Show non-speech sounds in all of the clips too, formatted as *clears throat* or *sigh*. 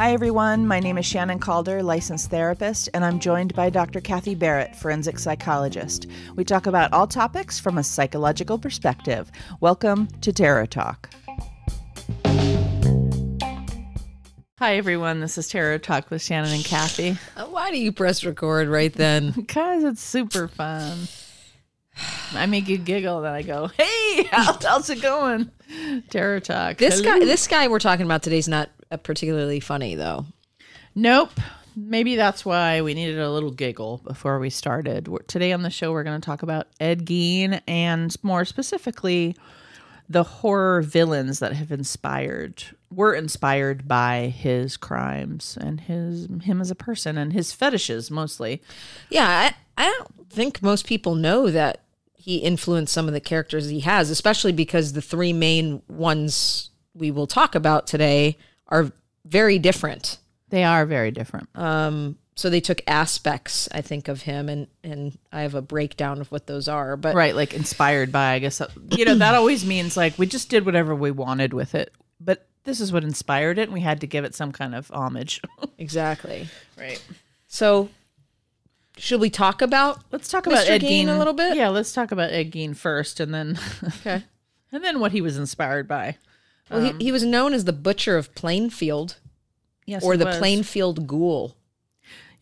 Hi, everyone. My name is Shannon Calder, licensed therapist, and I'm joined by Dr. Kathy Barrett, forensic psychologist. We talk about all topics from a psychological perspective. Welcome to Terror Talk. Hi, everyone. This is Terror Talk with Shannon and Kathy. Why do you press record right then? *laughs* Because it's super fun. I make you giggle, then I go, "Hey, how, *laughs* how's it going?" Terror Talk. This Hello. guy, this guy we're talking about today is not uh, particularly funny though. Nope. Maybe that's why we needed a little giggle before we started. We're, today on the show, we're going to talk about Ed Gein and more specifically, the horror villains that have inspired were inspired by his crimes and his him as a person and his fetishes mostly. Yeah, I, I don't think most people know that he influenced some of the characters he has, especially because the three main ones we will talk about today are very different. They are very different. Um, so they took aspects, I think, of him, and and I have a breakdown of what those are. But right, like inspired by. I guess you know that always means like we just did whatever we wanted with it, but this is what inspired it, and we had to give it some kind of homage. *laughs* exactly. right. So should we talk about Let's talk about Mr. Ed Gein Gein a little bit? Yeah, let's talk about Ed Gein first, and then Okay. *laughs* and then what he was inspired by. Well, he, um, he was known as the Butcher of Plainfield Yes, or he the was. Plainfield Ghoul.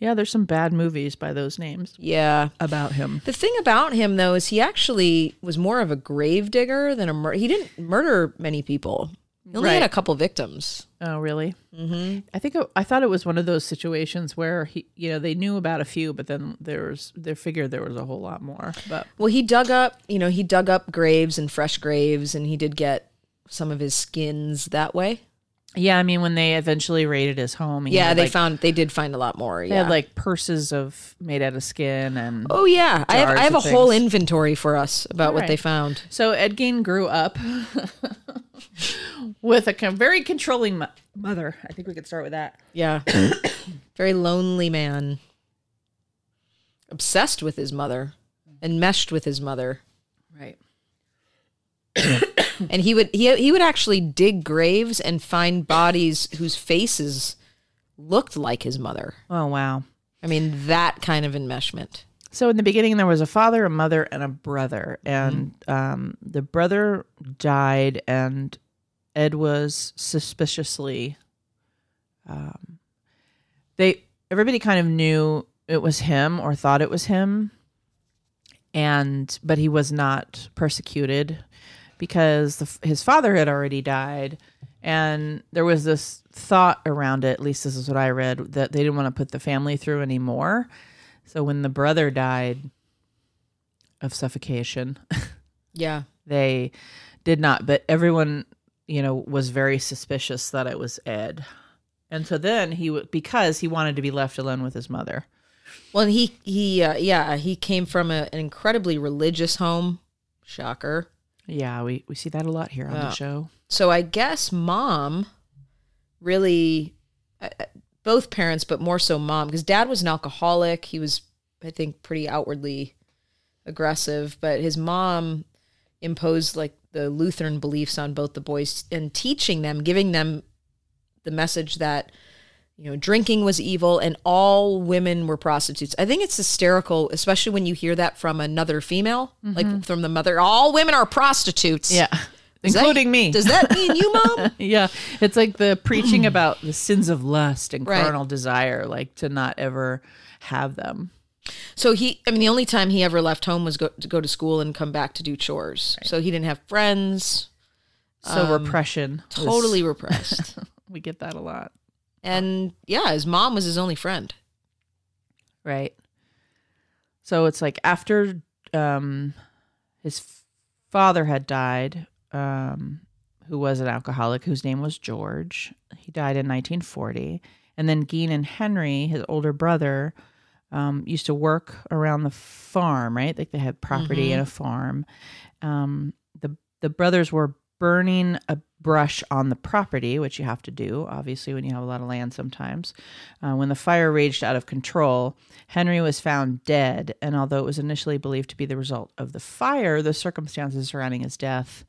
Yeah, there's some bad movies by those names Yeah. about him. The thing about him, though, is he actually was more of a grave digger than a mur- He didn't murder many people. He only had a couple victims. Oh, really? Mm-hmm. I think it, I thought it was one of those situations where he, you know, they knew about a few, but then there was they figured there was a whole lot more. But Well, he dug up, you know, he dug up graves and fresh graves, and he did get some of his skins that way. yeah, I mean, when they eventually raided his home, Yeah, they like, found they did find a lot more. they Yeah. had like purses of made out of skin and oh yeah, I have I have a of whole inventory for us about what Alright. they found. So Ed Gein grew up *laughs* with a con- very controlling mo- mother. I think we could start with that. Yeah. *coughs* Very lonely man. Obsessed with his mother, enmeshed with his mother. Right. *coughs* And he would he he would actually dig graves and find bodies whose faces looked like his mother. Oh wow. I mean, that kind of enmeshment. So in the beginning, there was a father, a mother, and a brother, and um, the brother died, and Ed was suspiciously. Um, they everybody kind of knew it was him or thought it was him, and but he was not persecuted because the, his father had already died, and there was this thought around it. At least this is what I read that they didn't want to put the family through anymore. So when the brother died of suffocation, *laughs* Yeah. they did not, but everyone, you know, was very suspicious that it was Ed. And so then he because he wanted to be left alone with his mother. Well, he he uh, yeah, he came from a, an incredibly religious home. Shocker. Yeah, we, we see that a lot here on the show. so I guess mom really uh, uh, both parents but more so mom because dad was an alcoholic he was I think pretty outwardly aggressive but his mom imposed like the Lutheran beliefs on both the boys and teaching them giving them the message that you know drinking was evil and all women were prostitutes i think it's hysterical especially when you hear that from another female like mm-hmm. from the mother all women are prostitutes Yeah. Does that- Including me. does that mean you mom *laughs* yeah. It's like the preaching about the sins of lust and Right. carnal desire, like to not ever have them. So he, I mean, the only time he ever left home was go, to go to school and come back to do chores. So he didn't have friends. So repression. was- Totally repressed. *laughs* we get that a lot. and yeah, his mom was his only friend. right so it's like after um his father had died um who was an alcoholic whose name was george he died in 1940 and then Gein and henry his older brother um, used to work around the farm right like they had property and a farm um, the the brothers were burning a brush on the property, which you have to do, obviously, when you have a lot of land sometimes. Uh, when the fire raged out of control, Henry was found dead. And although it was initially believed to be the result of the fire, the circumstances surrounding his death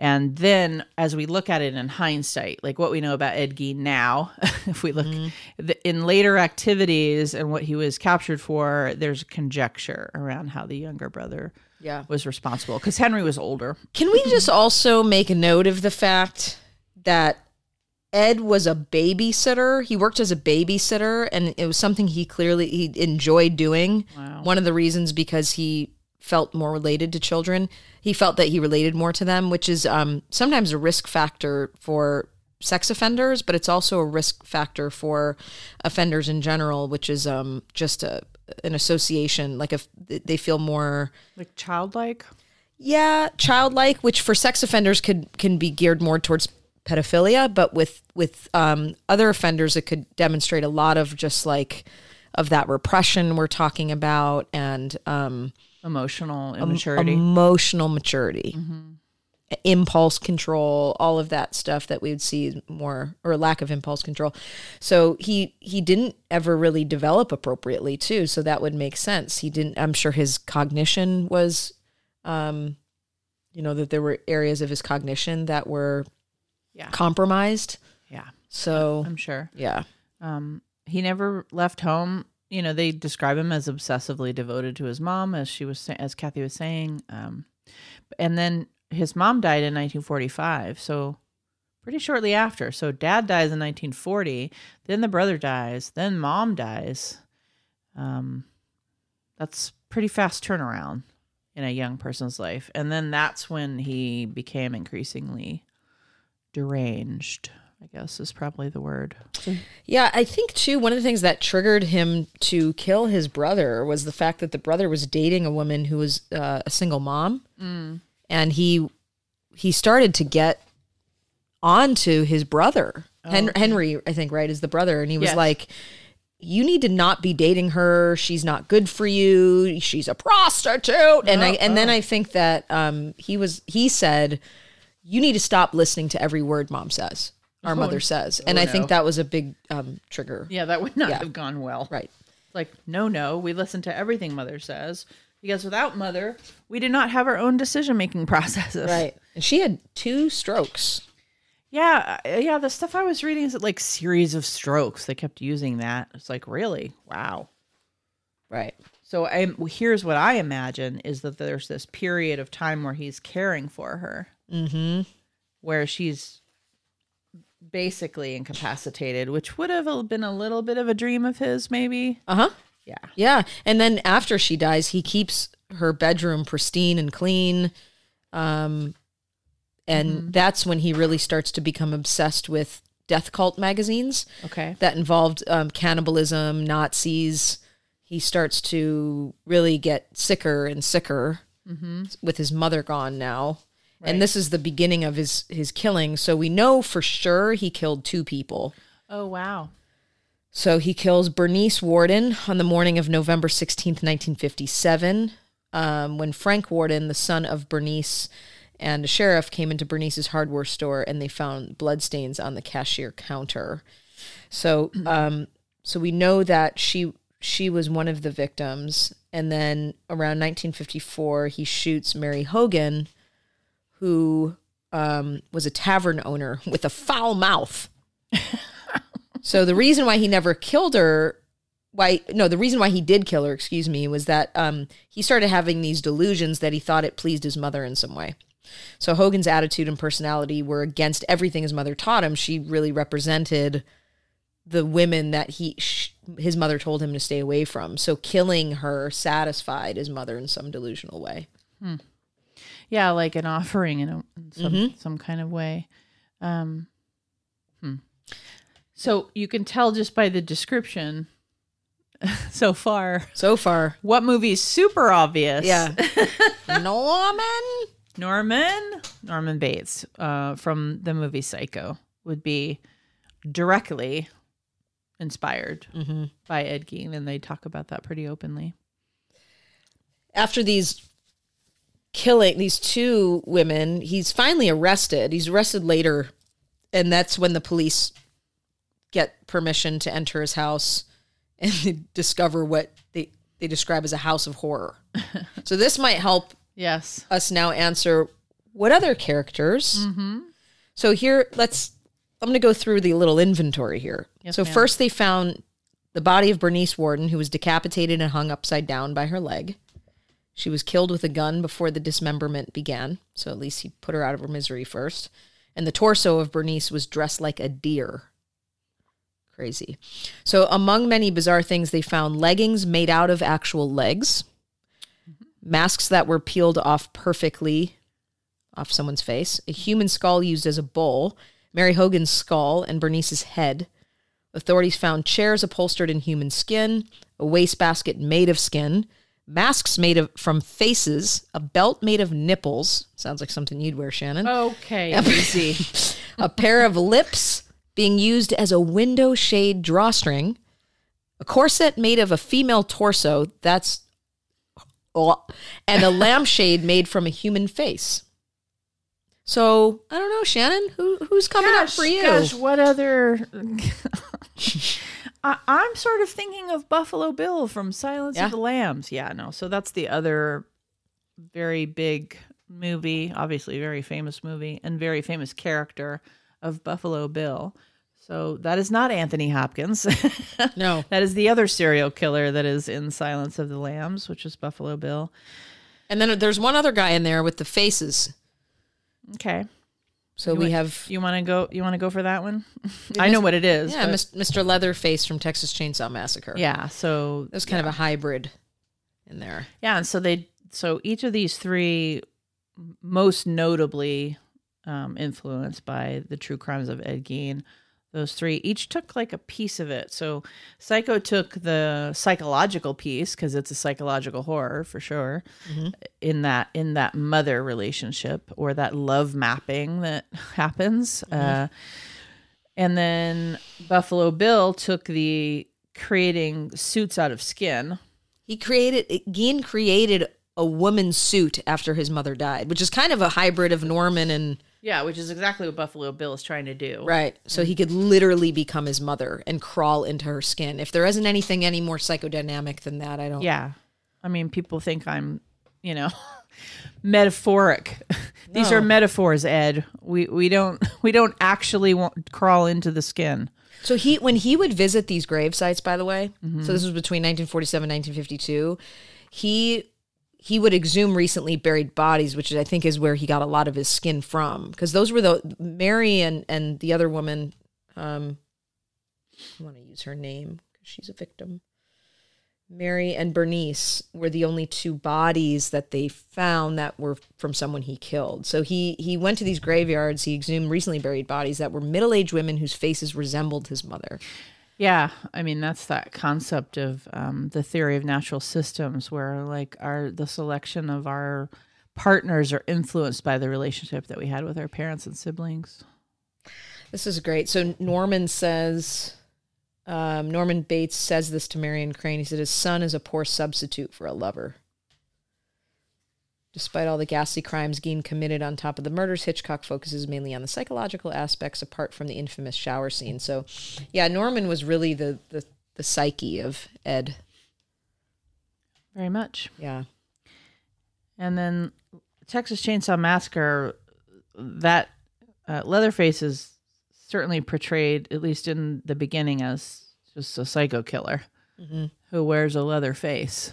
And then, as we look at it in hindsight, like what we know about Ed Gein now, *laughs* if we look mm-hmm. the, in later activities and what he was captured for, there's conjecture around how the younger brother Yeah. was responsible because Henry was older. Can we just also make a note of the fact that Ed was a babysitter? He worked as a babysitter and it was something he clearly he enjoyed doing. Wow. One of the reasons because he felt more related to children. He felt that he related more to them, which is um, sometimes a risk factor for sex offenders, but it's also a risk factor for offenders in general, which is um, just a an association. Like if they feel more Like childlike? yeah, childlike, which for sex offenders could can be geared more towards pedophilia, but with with um, other offenders, it could demonstrate a lot of just like of that repression we're talking about and um, Emotional immaturity. emotional maturity, impulse control, all of that stuff that we would see more or lack of impulse control. So he he didn't ever really develop appropriately too. So that would make sense. He didn't. I'm sure his cognition was, um, you know, that there were areas of his cognition that were yeah. compromised. Yeah. So I'm sure. yeah, Um, he never left home. You know, they describe him as obsessively devoted to his mom, as she was, as Kathy was saying. Um, and then his mom died in 1945, so pretty shortly after. So dad dies in 1940, then the brother dies, then mom dies. Um, that's pretty fast turnaround in a young person's life, and then that's when he became increasingly deranged. I guess is probably the word. Yeah, I think too one of the things that triggered him to kill his brother was the fact that the brother was dating a woman who was uh, a single mom, and he he started to get onto his brother Hen- Henry, I think, right, is the brother, and he was Yes. like. You need to not be dating her. She's not good for you. She's a prostitute. And I and then I think that um, he was he said, "You need to stop listening to every word mom says, our mother says." And oh I no. think that was a big um, trigger. Yeah, that would not Yeah. have gone well. Right. Like, no, no, we listen to everything mother says because without mother, we did not have our own decision making *laughs* processes. Right. And she had two strokes. Yeah. uh, Yeah. The stuff I was reading is like series of strokes. They kept using that. It's like, really? Wow. Right. So I, here's what I imagine is that there's this period of time where he's caring for her, Mm-hmm. where she's basically incapacitated, which would have been a little bit of a dream of his, maybe. Uh huh. Yeah. Yeah. And then after she dies, he keeps her bedroom pristine and clean. Um, and that's when he really starts to become obsessed with death cult magazines Okay. that involved um, cannibalism, Nazis. He starts to really get sicker and sicker with his mother gone now. And this is the beginning of his his killing. So we know for sure he killed two people. Oh, wow. So he kills Bernice Worden on the morning of November 16th, 1957, um, when Frank Worden, the son of Bernice, and a sheriff came into Bernice's hardware store and they found bloodstains on the cashier counter. So, *clears throat* um, so we know that she she was one of the victims. And then around 1954, he shoots Mary Hogan, who um, was a tavern owner *laughs* with a foul mouth. So the reason why he never killed her, why no, the reason why he did kill her, excuse me, was that um, he started having these delusions that he thought it pleased his mother in some way. So Hogan's attitude and personality were against everything his mother taught him. She really represented the women that he sh- his mother told him to stay away from. So killing her satisfied his mother in some delusional way. Yeah, like an offering in, a, in some some kind of way. Um, hmm. So you can tell just by the description *laughs* so far So far, what movie's super obvious. yeah. *laughs* Norman. Norman Norman Bates uh, from the movie Psycho would be directly inspired by Ed Gein, and they talk about that pretty openly. after these killing these two women, he's finally arrested. He's arrested later, and that's when the police get permission to enter his house *laughs* and they discover what they they describe as a house of horror. *laughs* so this might help Yes. us now answer what other characters? Mm-hmm. So here, let's. I'm going to go through the little inventory here. Yes, so ma'am. first, they found the body of Bernice Worden, who was decapitated and hung upside down by her leg. She was killed with a gun before the dismemberment began. So at least he put her out of her misery first. And the torso of Bernice was dressed like a deer. Crazy. So, among many bizarre things, they found leggings made out of actual legs, masks that were peeled off perfectly off someone's face, a human skull used as a bowl, Mary Hogan's skull, and Bernice's head. Authorities found chairs upholstered in human skin, a wastebasket made of skin, masks made of from faces, a belt made of nipples. Sounds like something you'd wear, Shannon. Okay, *laughs* easy. a pair of lips being used as a window shade drawstring, a corset made of a female torso. That's oh, and a *laughs* lampshade made from a human face. So I don't know, Shannon. Who who's coming up for you? Gosh, what other? *laughs* I, I'm sort of thinking of Buffalo Bill from Silence Yeah. of the Lambs. Yeah, no. So that's the other very big movie, obviously very famous movie and very famous character of Buffalo Bill. So that is not Anthony Hopkins. *laughs* No. that is the other serial killer that is in Silence of the Lambs, which is Buffalo Bill. And then there's one other guy in there with the faces. Okay. So we wa- have You want to go? You want to go for that one? *laughs* I know what it is. yeah, but- Mr. Leatherface from Texas Chainsaw Massacre. yeah. So there's kind of a hybrid in there. Yeah, and so they so each of these three most notably um, influenced by the true crimes of Ed Gein. Those three each took like a piece of it. So Psycho took the psychological piece because it's a psychological horror for sure. In that in that mother relationship or that love mapping that *laughs* happens. Uh, and then Buffalo Bill took the creating suits out of skin. He created Gein created a woman's suit after his mother died, which is kind of a hybrid of Norman and Yeah, which is exactly what Buffalo Bill is trying to do. right. So he could literally become his mother and crawl into her skin. If there isn't anything any more psychodynamic than that, I don't. Yeah. I mean, people think I'm, you know, *laughs* metaphoric. *laughs* These No. are metaphors, Ed. We we don't *laughs* we don't actually want crawl into the skin. So he when he would visit these grave sites, by the way, so mm-hmm. this was between 1947 and 1952, he he would exhume recently buried bodies, which I think is where he got a lot of his skin from, because those were the Mary and and the other woman. Um, I want to use her name because she's a victim. Mary and Bernice were the only two bodies that they found that were from someone he killed. So he he went to these graveyards. He exhumed recently buried bodies that were middle aged women whose faces resembled his mother. Yeah, I mean that's that concept of um, the theory of natural systems, where like our the selection of our partners are influenced by the relationship that we had with our parents and siblings. This is great. So Norman says, um, Norman Bates says this to Marion Crane. He said his son is a poor substitute for a lover. Despite all the ghastly crimes Gein committed on top of the murders, Hitchcock focuses mainly on the psychological aspects apart from the infamous shower scene. So, yeah, Norman was really the the, the psyche of Ed. Very much. Yeah. And then Texas Chainsaw Massacre, that uh, Leatherface is certainly portrayed, at least in the beginning, as just a psycho killer who wears a leather face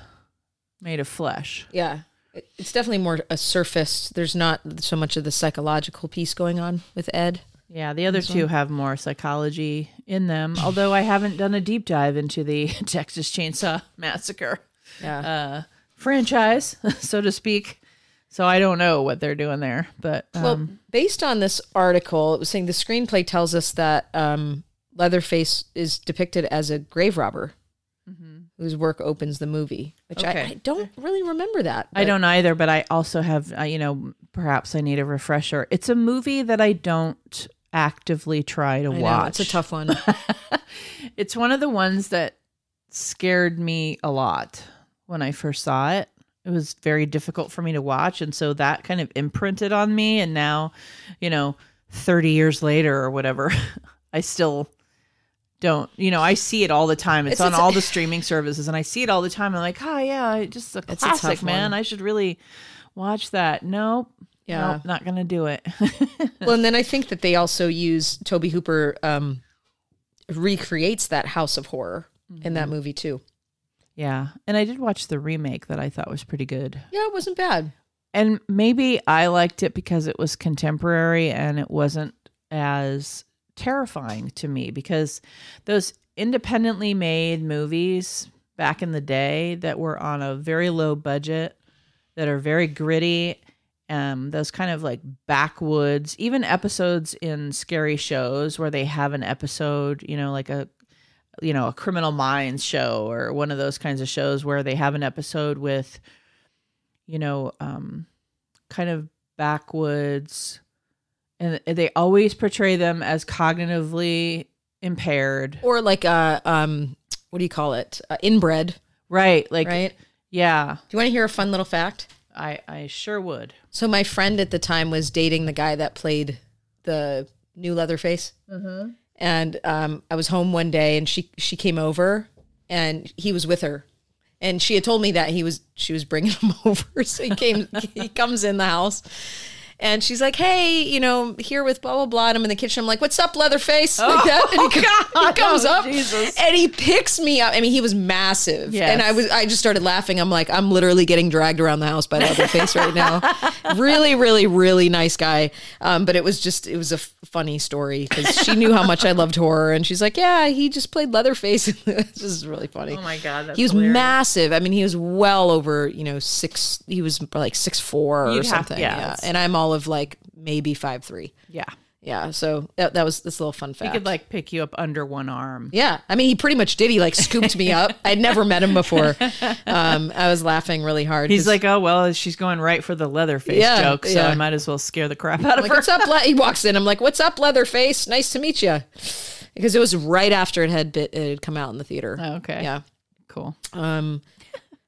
made of flesh. Yeah. It- It's definitely more a surface. There's not so much of the psychological piece going on with Ed. Yeah, the other two have more psychology in them, although I haven't done a deep dive into the *laughs* Texas Chainsaw Massacre Yeah. uh, franchise, *laughs* so to speak. So I don't know what they're doing there, but um, Well, based on this article, it was saying the screenplay tells us that um, Leatherface is depicted as a grave robber whose work opens the movie, which I, Okay. I don't really remember that. I don't either, but I also have, uh, you know, perhaps I need a refresher. It's a movie that I don't actively try to I know, watch. it's a tough one. *laughs* It's one of the ones that scared me a lot when I first saw it. It was very difficult for me to watch. And so that kind of imprinted on me. And now, you know, 30 years later or whatever, *laughs* I still don't, you know, I see it all the time. It's, It's- on it's- all the streaming services and I see it all the time. I'm like, oh, yeah, just a It's a classic, man. one. I should really watch that. Nope. Yeah. Nope, not gonna do it. *laughs* Well, and then I think that they also use Tobe Hooper um, recreates that House of Horror in Mm-hmm. that movie too. yeah, and I did watch the remake that I thought was pretty good. Yeah, it wasn't bad. and maybe I liked it because it was contemporary and it wasn't as terrifying to me because those independently made movies back in the day that were on a very low budget that are very gritty um those kind of like backwoods even episodes in scary shows where they have an episode you know like a you know a criminal minds show or one of those kinds of shows where they have an episode with you know, um, kind of backwoods, and they always portray them as cognitively impaired. Or like a um, what do you call it? Uh, inbred, Right. Like, right? yeah, Do you want to hear a fun little fact? I, I sure would. So my friend at the time was dating the guy that played the new Leatherface, Mm-hmm. and um, I was home one day, and she she came over, and he was with her, and she had told me that he was she was bringing *laughs* him over, so he came he comes in the house. And she's like, "Hey, you know, here with blah blah blah." And I'm in the kitchen. I'm like, "What's up, Leatherface?" *laughs* Like that. And he, God. he comes Oh, up Jesus. and he picks me up. I mean, he was massive, Yes. and I was I just started laughing. I'm like, I'm literally getting dragged around the house by Leatherface right now. *laughs* really, really, really nice guy. Um, but it was just it was a f- funny story because she knew how much I loved horror, and she's like, "Yeah, he just played Leatherface." *laughs* this is really funny. Oh my God. He was hilarious. massive. I mean, he was well over, you know, six. He was like six four or You'd have- something. yeah, yeah, and I'm all of like maybe five three. Yeah. Yeah, so that, that was this little fun fact. He could like pick you up under one arm. Yeah, I mean, he pretty much did. He like scooped me up. *laughs* I'd never met him before. Um, I was laughing really hard. He's like, oh, well, she's going right for the Leatherface Yeah, joke, so yeah. I might as well scare the crap out of like, her. what's up? Le-? He walks in. I'm like, what's up, Leatherface? Nice to meet you. Because it was right after it had bit, it had come out in the theater. Oh, okay. Yeah. Cool. Um,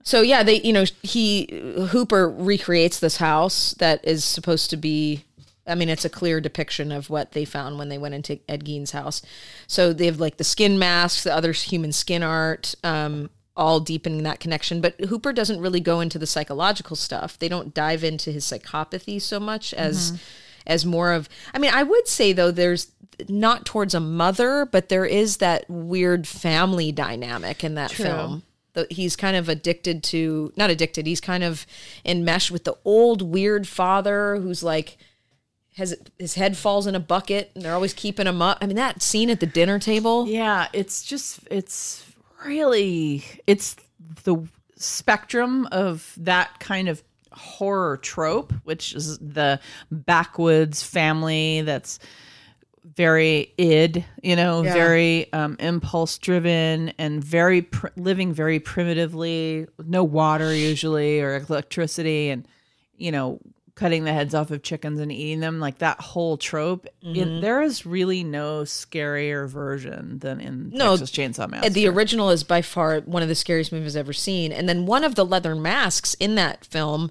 so yeah, they you know he Hooper recreates this house that is supposed to be. I mean, it's a clear depiction of what they found when they went into Ed Gein's house. So they have like the skin masks, the other human skin art, um, all deepening that connection. But Hooper doesn't really go into the psychological stuff. They don't dive into his psychopathy so much as as more of. I mean, I would say though, there's not towards a mother, but there is that weird family dynamic in that film the, he's kind of addicted to not addicted he's kind of enmeshed with the old weird father who's like has his head falls in a bucket and they're always keeping him up. I mean that scene at the dinner table. Yeah, it's just it's really it's the spectrum of that kind of horror trope, which is the backwoods family that's very id, you know, Yeah. very um, impulse driven and very pr- living very primitively, no water usually or electricity, and you know, cutting the heads off of chickens and eating them. Like that whole trope, Mm-hmm. it, there is really no scarier version than in No, Texas Chainsaw Massacre. the original is by far one of the scariest movies I've ever seen. And then one of the leather masks in that film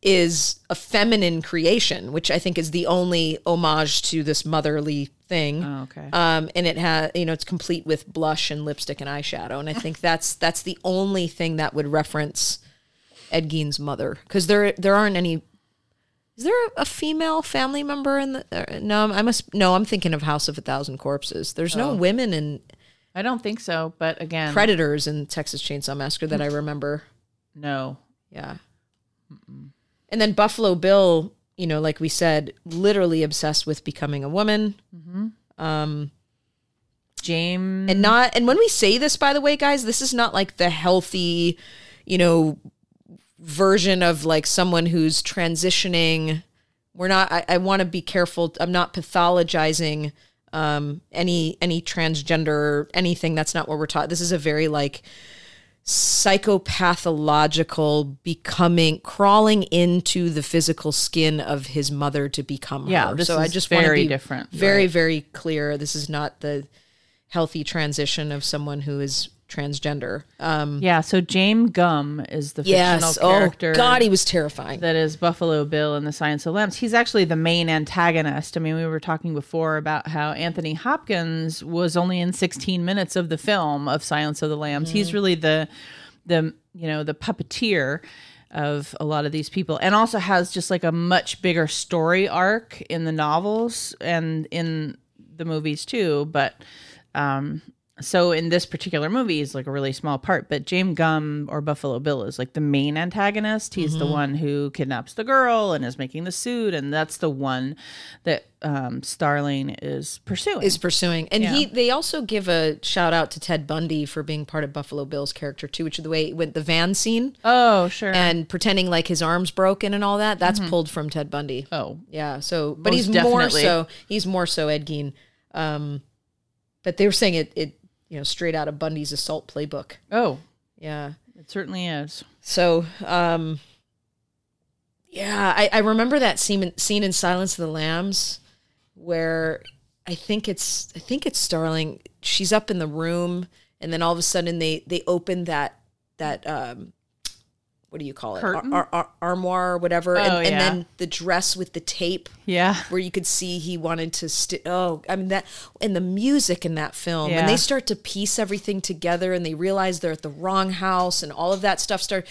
is a feminine creation, which I think is the only homage to this motherly thing. Oh, okay. Um, and it has, you know, it's complete with blush and lipstick and eyeshadow. And I think that's that's the only thing that would reference Ed Gein's mother, because there there aren't any. Is there a female family member in the? Uh, no, I must. No, I'm thinking of House of a Thousand Corpses. There's no women in I don't think so, but again, predators in Texas Chainsaw Massacre that I remember. no. Yeah. And then Buffalo Bill, you know, like we said, literally obsessed with becoming a woman. James And not and when we say this by the way, guys, this is not like the healthy, you know, version of like someone who's transitioning. We're not I, I want to be careful. I'm not pathologizing um any any transgender anything that's not what we're taught. This is a very like psychopathological becoming crawling into the physical skin of his mother to become Yeah, her. this so I just want to very be different, very right. very clear. This is not the healthy transition of someone who is transgender. Um, Yeah, so James Gumb is the yes. fictional Oh character. God, he was terrifying. that is Buffalo Bill in the Silence of the Lambs. He's actually the main antagonist. I mean, we were talking before about how Anthony Hopkins was only in 16 minutes of the film of Silence of the Lambs. Mm. He's really the the you know the puppeteer. of a lot of these people and also has just like a much bigger story arc in the novels and in the movies too but um so in this particular movie is like a really small part but james Gumb or buffalo bill is like the main antagonist he's Mm-hmm. the one who kidnaps the girl and is making the suit and that's the one that um starling is pursuing is pursuing. And he they also give a shout out to Ted Bundy for being part of Buffalo Bill's character too, which is the way with the van scene oh sure and pretending like his arm's broken and all that. That's pulled from Ted Bundy. oh Yeah. So, but Most he's more so he's more so Ed Gein. Um, but they were saying it it you know straight out of Bundy's assault playbook. oh Yeah. it certainly is So, um, yeah, I, I remember that scene scene in Silence of the Lambs where I think it's I think it's Starling. She's up in the room, and then all of a sudden they they open that that um, what do you call it Ar- ar- ar- armoire or whatever, and, Oh, and yeah. then the dress with the tape yeah where you could see he wanted to st- oh i mean that and the music in that film Yeah. and they start to piece everything together and they realize they're at the wrong house and all of that stuff start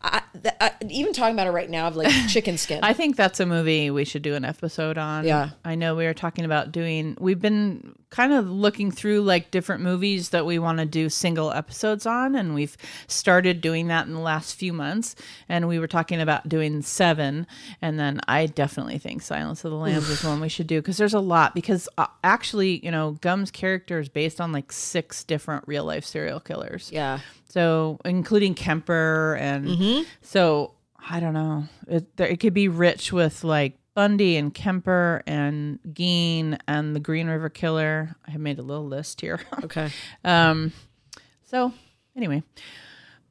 I, th- I, even talking about it right now of like *laughs* chicken skin I think that's a movie we should do an episode on. Yeah. I know we were talking about doing, we've been kind of looking through like different movies that we want to do single episodes on. And we've started doing that in the last few months. And we were talking about doing seven. And then I definitely think Silence of the Lambs is one we should do because there's a lot. Because uh, actually, you know, Gumb's character is based on like six different real life serial killers. yeah So, including Kemper, and Mm-hmm. so I don't know. It, there, it could be rich with like Bundy and Kemper and Gein and the Green River Killer. I have made a little list here. *laughs* okay um, so anyway,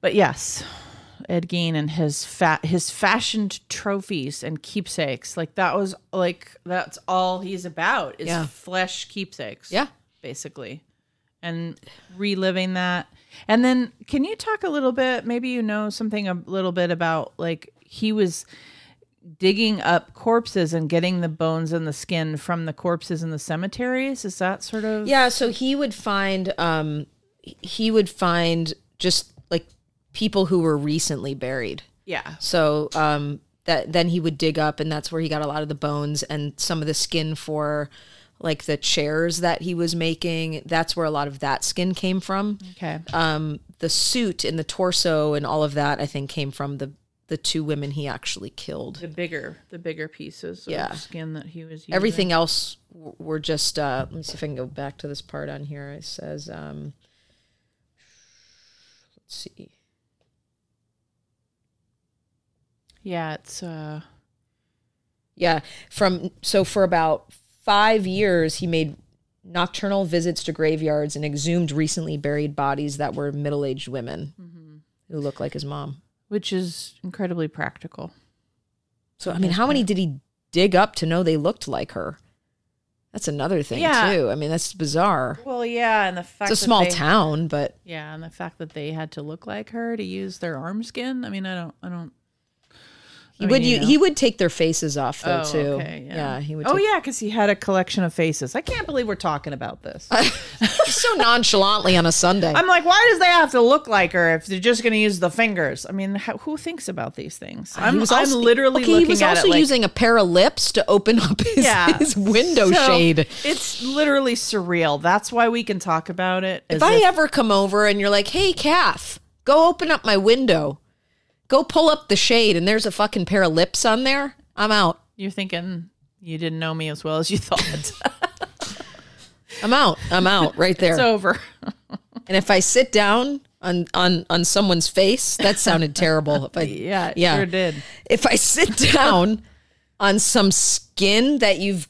but yes, Ed Gein and his fat his fashioned trophies and keepsakes. Like that was like that's all he's about is Yeah. flesh keepsakes yeah basically and reliving that and then can you talk a little bit maybe you know something a little bit about like he was digging up corpses and getting the bones and the skin from the corpses in the cemeteries is that sort of yeah so he would find um he would find just like people who were recently buried yeah So um, that then he would dig up, and that's where he got a lot of the bones and some of the skin for like the chairs that he was making. That's where a lot of that skin came from. okay Um, the suit and the torso and all of that, I think, came from the the two women he actually killed. the bigger the bigger pieces of Yeah. skin that he was using. Everything else w- were just. Uh, let me see if I can go back to this part on here. It says, um, let's see. yeah it's uh Yeah, from so for about five years, he made nocturnal visits to graveyards and exhumed recently buried bodies that were middle-aged women who looked like his mom. Which is incredibly practical So I mean, how many did he dig up to know they looked like her? That's another thing Yeah. too. I mean, that's bizarre. well yeah and the fact It's a that small they- town, but Yeah, and the fact that they had to look like her to use their arm skin. I mean, I don't, I don't. He I mean, would you you, know. he would take their faces off though Oh, too. okay, yeah. he would. Oh take- yeah, because he had a collection of faces. I can't believe we're talking about this. *laughs* so nonchalantly on a Sunday. I'm like, why does they have to look like her if they're just going to use the fingers? I mean, how, who thinks about these things? I'm, He was I'm literally okay, looking he was at also it like, using a pair of lips to open up his, yeah, *laughs* his window So, shade. It's literally surreal. That's why we can talk about it. If I ever come over and you're like, "Hey, Kath, go open up my window, go pull up the shade," and there's a fucking pair of lips on there, I'm out. you're thinking you didn't know me as well as you thought, *laughs* I'm out. I'm out right there. it's over. and if I sit down on on on someone's face, that sounded terrible. If I, *laughs* yeah, Yeah. sure did. if I sit down on some skin that you've,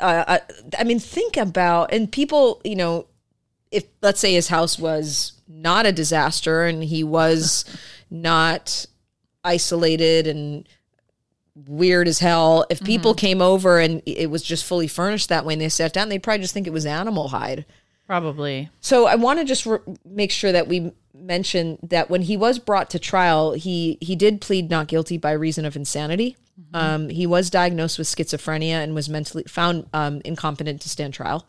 uh, uh, I mean, think about and people, you know, if let's say his house was not a disaster and he was *laughs* not isolated and weird as hell, if people came over and it was just fully furnished that way and they sat down, they'd probably just think it was animal hide. Probably. So I want to just re- make sure that we mention that when he was brought to trial, he he did plead not guilty by reason of insanity. Um, he was diagnosed with schizophrenia and was mentally found um, incompetent to stand trial.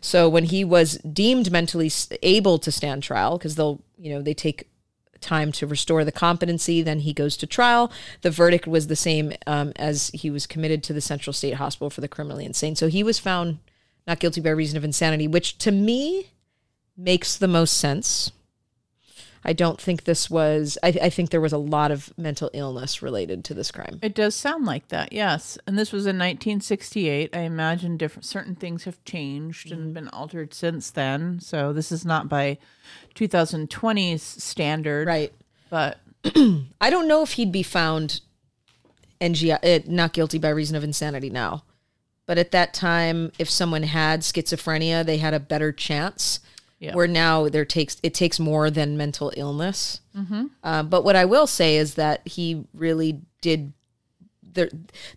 So when he was deemed mentally able to stand trial, because they'll you know they take time to restore the competency. Then he goes to trial. The verdict was the same um, as he was committed to the Central State Hospital for the criminally insane. So he was found not guilty by reason of insanity, which to me makes the most sense. I don't think this was, I, I think there was a lot of mental illness related to this crime. It does sound like that, yes. And this was in 1968. I imagine different certain things have changed and been altered since then. So this is not by 2020's standard, Right. But *clears throat* I don't know if he'd be found NGI, uh, not guilty by reason of insanity now. But at that time, if someone had schizophrenia, they had a better chance. Yeah. Where now there takes it takes more than mental illness. Uh, but what I will say is that he really did the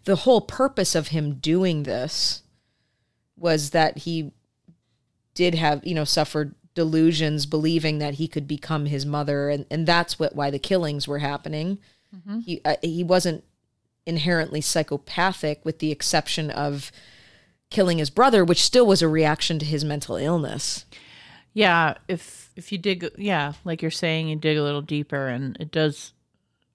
the whole purpose of him doing this was that he did have you know suffered delusions believing that he could become his mother and, and that's what why the killings were happening he uh, he wasn't inherently psychopathic with the exception of killing his brother which still was a reaction to his mental illness yeah, if if you dig, yeah, like you're saying, you dig a little deeper, and it does,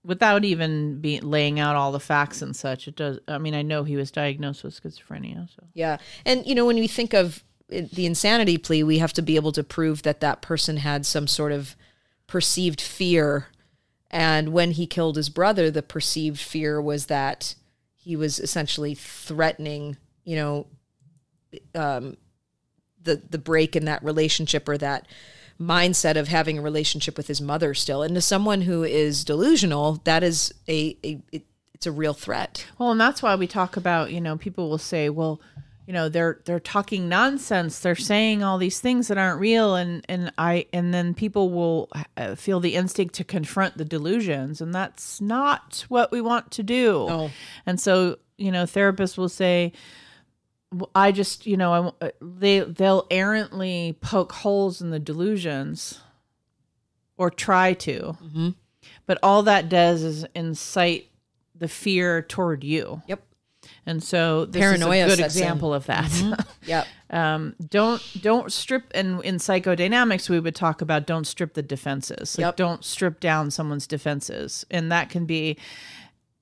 without even be laying out all the facts and such. It does. I mean, I know he was diagnosed with schizophrenia, so yeah and you know when we think of the insanity plea we have to be able to prove that that person had some sort of perceived fear and when he killed his brother the perceived fear was that he was essentially threatening you know um, the the break in that relationship or that mindset of having a relationship with his mother still and to someone who is delusional that is a, a it, it's a real threat Well, and that's why we talk about, you know, people will say, well, you know, they're they're talking nonsense. They're saying all these things that aren't real and and I and then people will uh, feel the instinct to confront the delusions and that's not what we want to do. No. And so, you know, therapists will say "Well, I just, you know, I uh, they they'll errantly poke holes in the delusions or try to. But all that does is incite the fear toward you. yep And so this Paranoia is a good sets in. example of that. *laughs* yep um, don't don't strip and in psychodynamics we would talk about don't strip the defenses. Like Yep. don't strip down someone's defenses. And that can be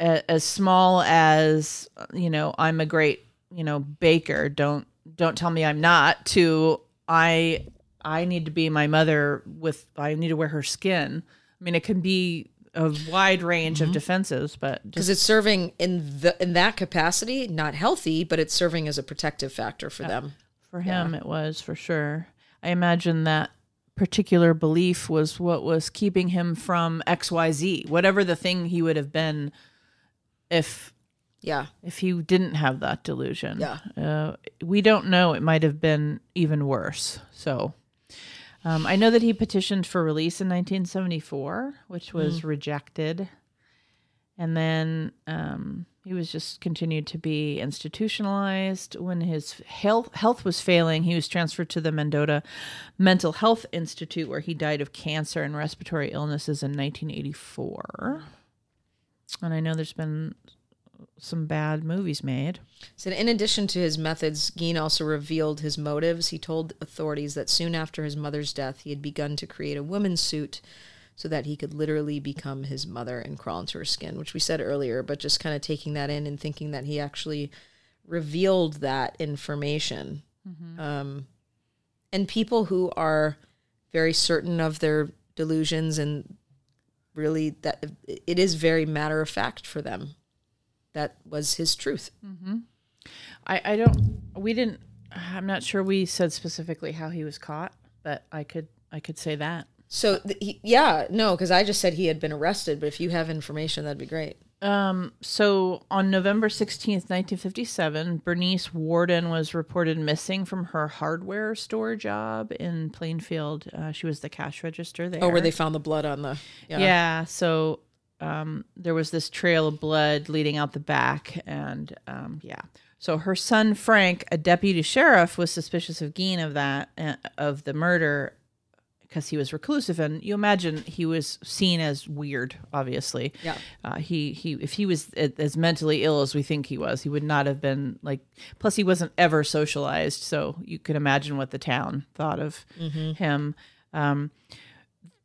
a, as small as you know, I'm a great, you know, baker. Don't don't tell me I'm not to I I need to be my mother with I need to wear her skin. I mean it can be a wide range Mm-hmm. of defenses, but because it's serving in the in that capacity not healthy but it's serving as a protective factor for them For him, it was for sure. I imagine that particular belief was what was keeping him from XYZ, whatever the thing he would have been if yeah if he didn't have that delusion. Yeah. Uh, we don't know. It might have been even worse. So um, I know that he petitioned for release in 1974, which was rejected. And then um, he was just continued to be institutionalized. When his health health was failing, he was transferred to the Mendota Mental Health Institute, where he died of cancer and respiratory illnesses in 1984. And I know there's been some bad movies made. So, in addition to his methods, Gein also revealed his motives. He told authorities that soon after his mother's death, he had begun to create a woman's suit so that he could literally become his mother and crawl into her skin, which we said earlier, but just kind of taking that in and thinking that he actually revealed that information. Um, and people who are very certain of their delusions and really that it is very matter of fact for them. That was his truth. I, I don't we didn't I'm not sure we said specifically how he was caught, but I could I could say that. So th- he, yeah, no, because I just said he had been arrested. But if you have information, that'd be great. Um so on November 16th, 1957, Bernice Worden was reported missing from her hardware store job in Plainfield. Uh, she was the cash register there. Oh, where they found the blood on the yeah. Yeah. so um, there was this trail of blood leading out the back, and um, yeah. So her son Frank, a deputy sheriff, was suspicious of Gein of that uh, of the murder because he was reclusive, and you imagine he was seen as weird. Obviously, Yeah. Uh, he he if he was as mentally ill as we think he was, he would not have been like. Plus, he wasn't ever socialized, so you could imagine what the town thought of him. Um,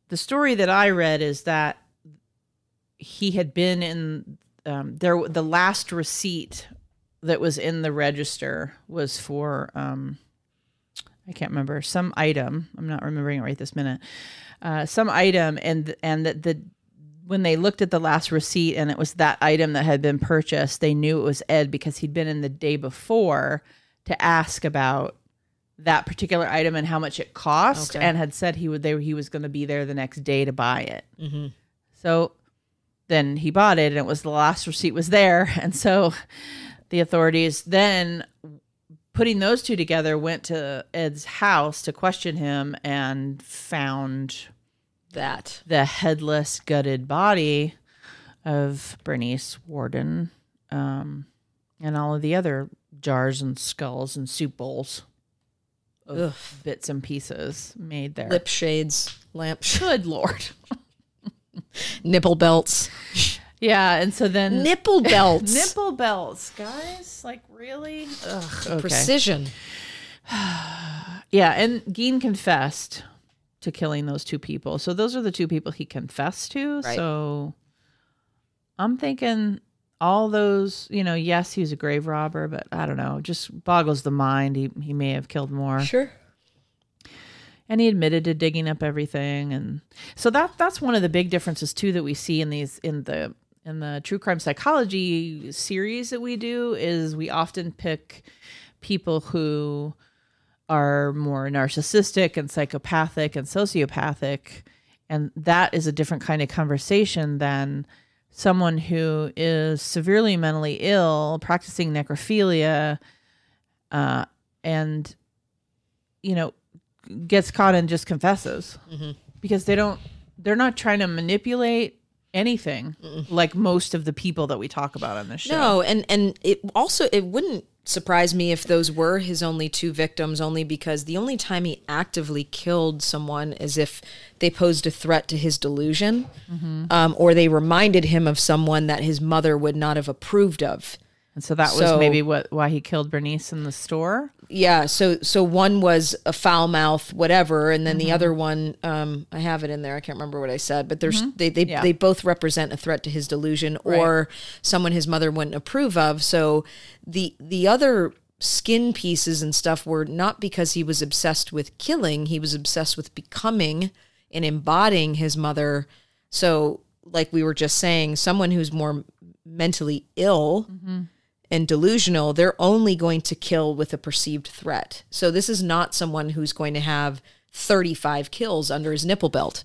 the story that I read is that he had been in um, there. The last receipt that was in the register was for um, I can't remember some item. I'm not remembering it right this minute. Uh, some item, and and that the when they looked at the last receipt and it was that item that had been purchased, they knew it was Ed because he'd been in the day before to ask about that particular item and how much it cost, Okay. and had said he would they he was going to be there the next day to buy it. So then he bought it, and it was the last receipt was there, *laughs* and so the authorities then putting those two together went to Ed's house to question him and found That. the headless, gutted body of Bernice Worden, um, and all of the other jars and skulls and soup bowls of Ugh. bits and pieces made there. Lip shades, lamp, Good lord. *laughs* nipple belts. Yeah, and so then Nipple belts. *laughs* nipple belts, guys. Like really? Ugh, okay. Precision. *sighs* Yeah, and Gein confessed to killing those two people. So those are the two people he confessed to. Right. So I'm thinking all those, you know, yes, he was a grave robber, but I don't know, just boggles the mind. He he may have killed more. Sure. And he admitted to digging up everything. And so that that's one of the big differences too that we see in these in the in the true crime psychology series that we do is we often pick people who are more narcissistic and psychopathic and sociopathic. And that is a different kind of conversation than someone who is severely mentally ill practicing necrophilia uh, and you know gets caught and just confesses. Because they don't they're not trying to manipulate anything like most of the people that we talk about on this show. No, and and it also it wouldn't surprise me if those were his only two victims only because the only time he actively killed someone is if they posed a threat to his delusion um, or they reminded him of someone that his mother would not have approved of and so that was So- maybe what why he killed bernice in the store? Yeah so so one was a foul mouth whatever and then the mm-hmm. other one um i have it in there i can't remember what i said but there's mm-hmm. they they, Yeah. they both represent a threat to his delusion or someone his mother wouldn't approve of. So the the other skin pieces and stuff were not because he was obsessed with killing he was obsessed with becoming and embodying his mother. So like we were just saying someone who's more mentally ill mm-hmm. And delusional, they're only going to kill with a perceived threat. So this is not someone who's going to have 35 kills under his nipple belt.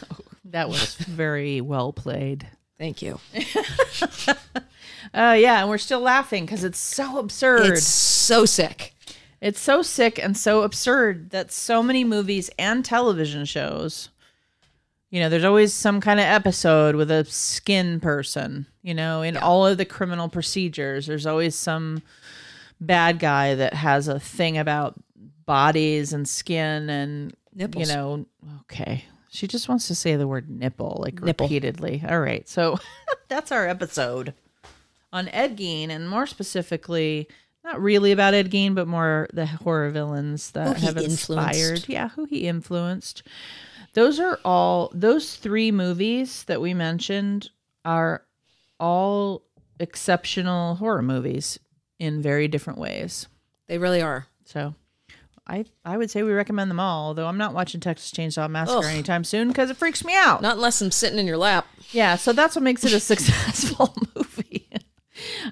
*laughs* that was very well played Thank you. *laughs* uh yeah and we're still laughing because it's so absurd It's so sick. It's so sick and so absurd that so many movies and television shows, you know, there's always some kind of episode with a skin person, you know, in all of the criminal procedures. There's always some bad guy that has a thing about bodies and skin and, Nipples. you know, okay. She just wants to say the word nipple like Nipple. repeatedly. All right. So *laughs* that's our episode on Ed Gein, and more specifically, not really about Ed Gein, but more the horror villains that have inspired. influenced. Yeah, who he influenced. Those are all those three movies that we mentioned are all exceptional horror movies in very different ways. They really are. So I I would say we recommend them all, although I'm not watching Texas Chainsaw Massacre Ugh. anytime soon because it freaks me out. Not unless I'm sitting in your lap. Yeah, so that's what makes it a *laughs* successful movie.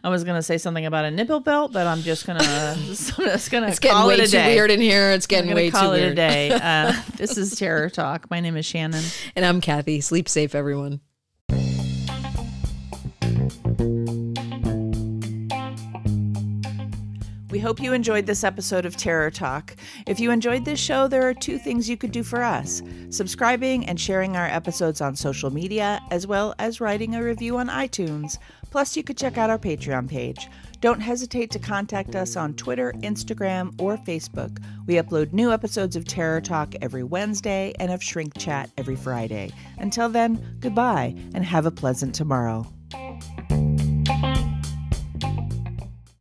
I was gonna say something about a nipple belt, but I'm just gonna *laughs* *laughs* I'm just gonna It's getting way a too day. weird in here. It's getting way call too it a weird. day. Uh, *laughs* this is Terror Talk. My name is Shannon. And I'm Kathy. Sleep safe, everyone. We hope you enjoyed this episode of Terror Talk. If you enjoyed this show, there are two things you could do for us subscribing and sharing our episodes on social media, as well as writing a review on iTunes. Plus, you could check out our Patreon page. Don't hesitate to contact us on Twitter, Instagram, or Facebook. We upload new episodes of Terror Talk every Wednesday and of Shrink Chat every Friday. Until then, goodbye and have a pleasant tomorrow.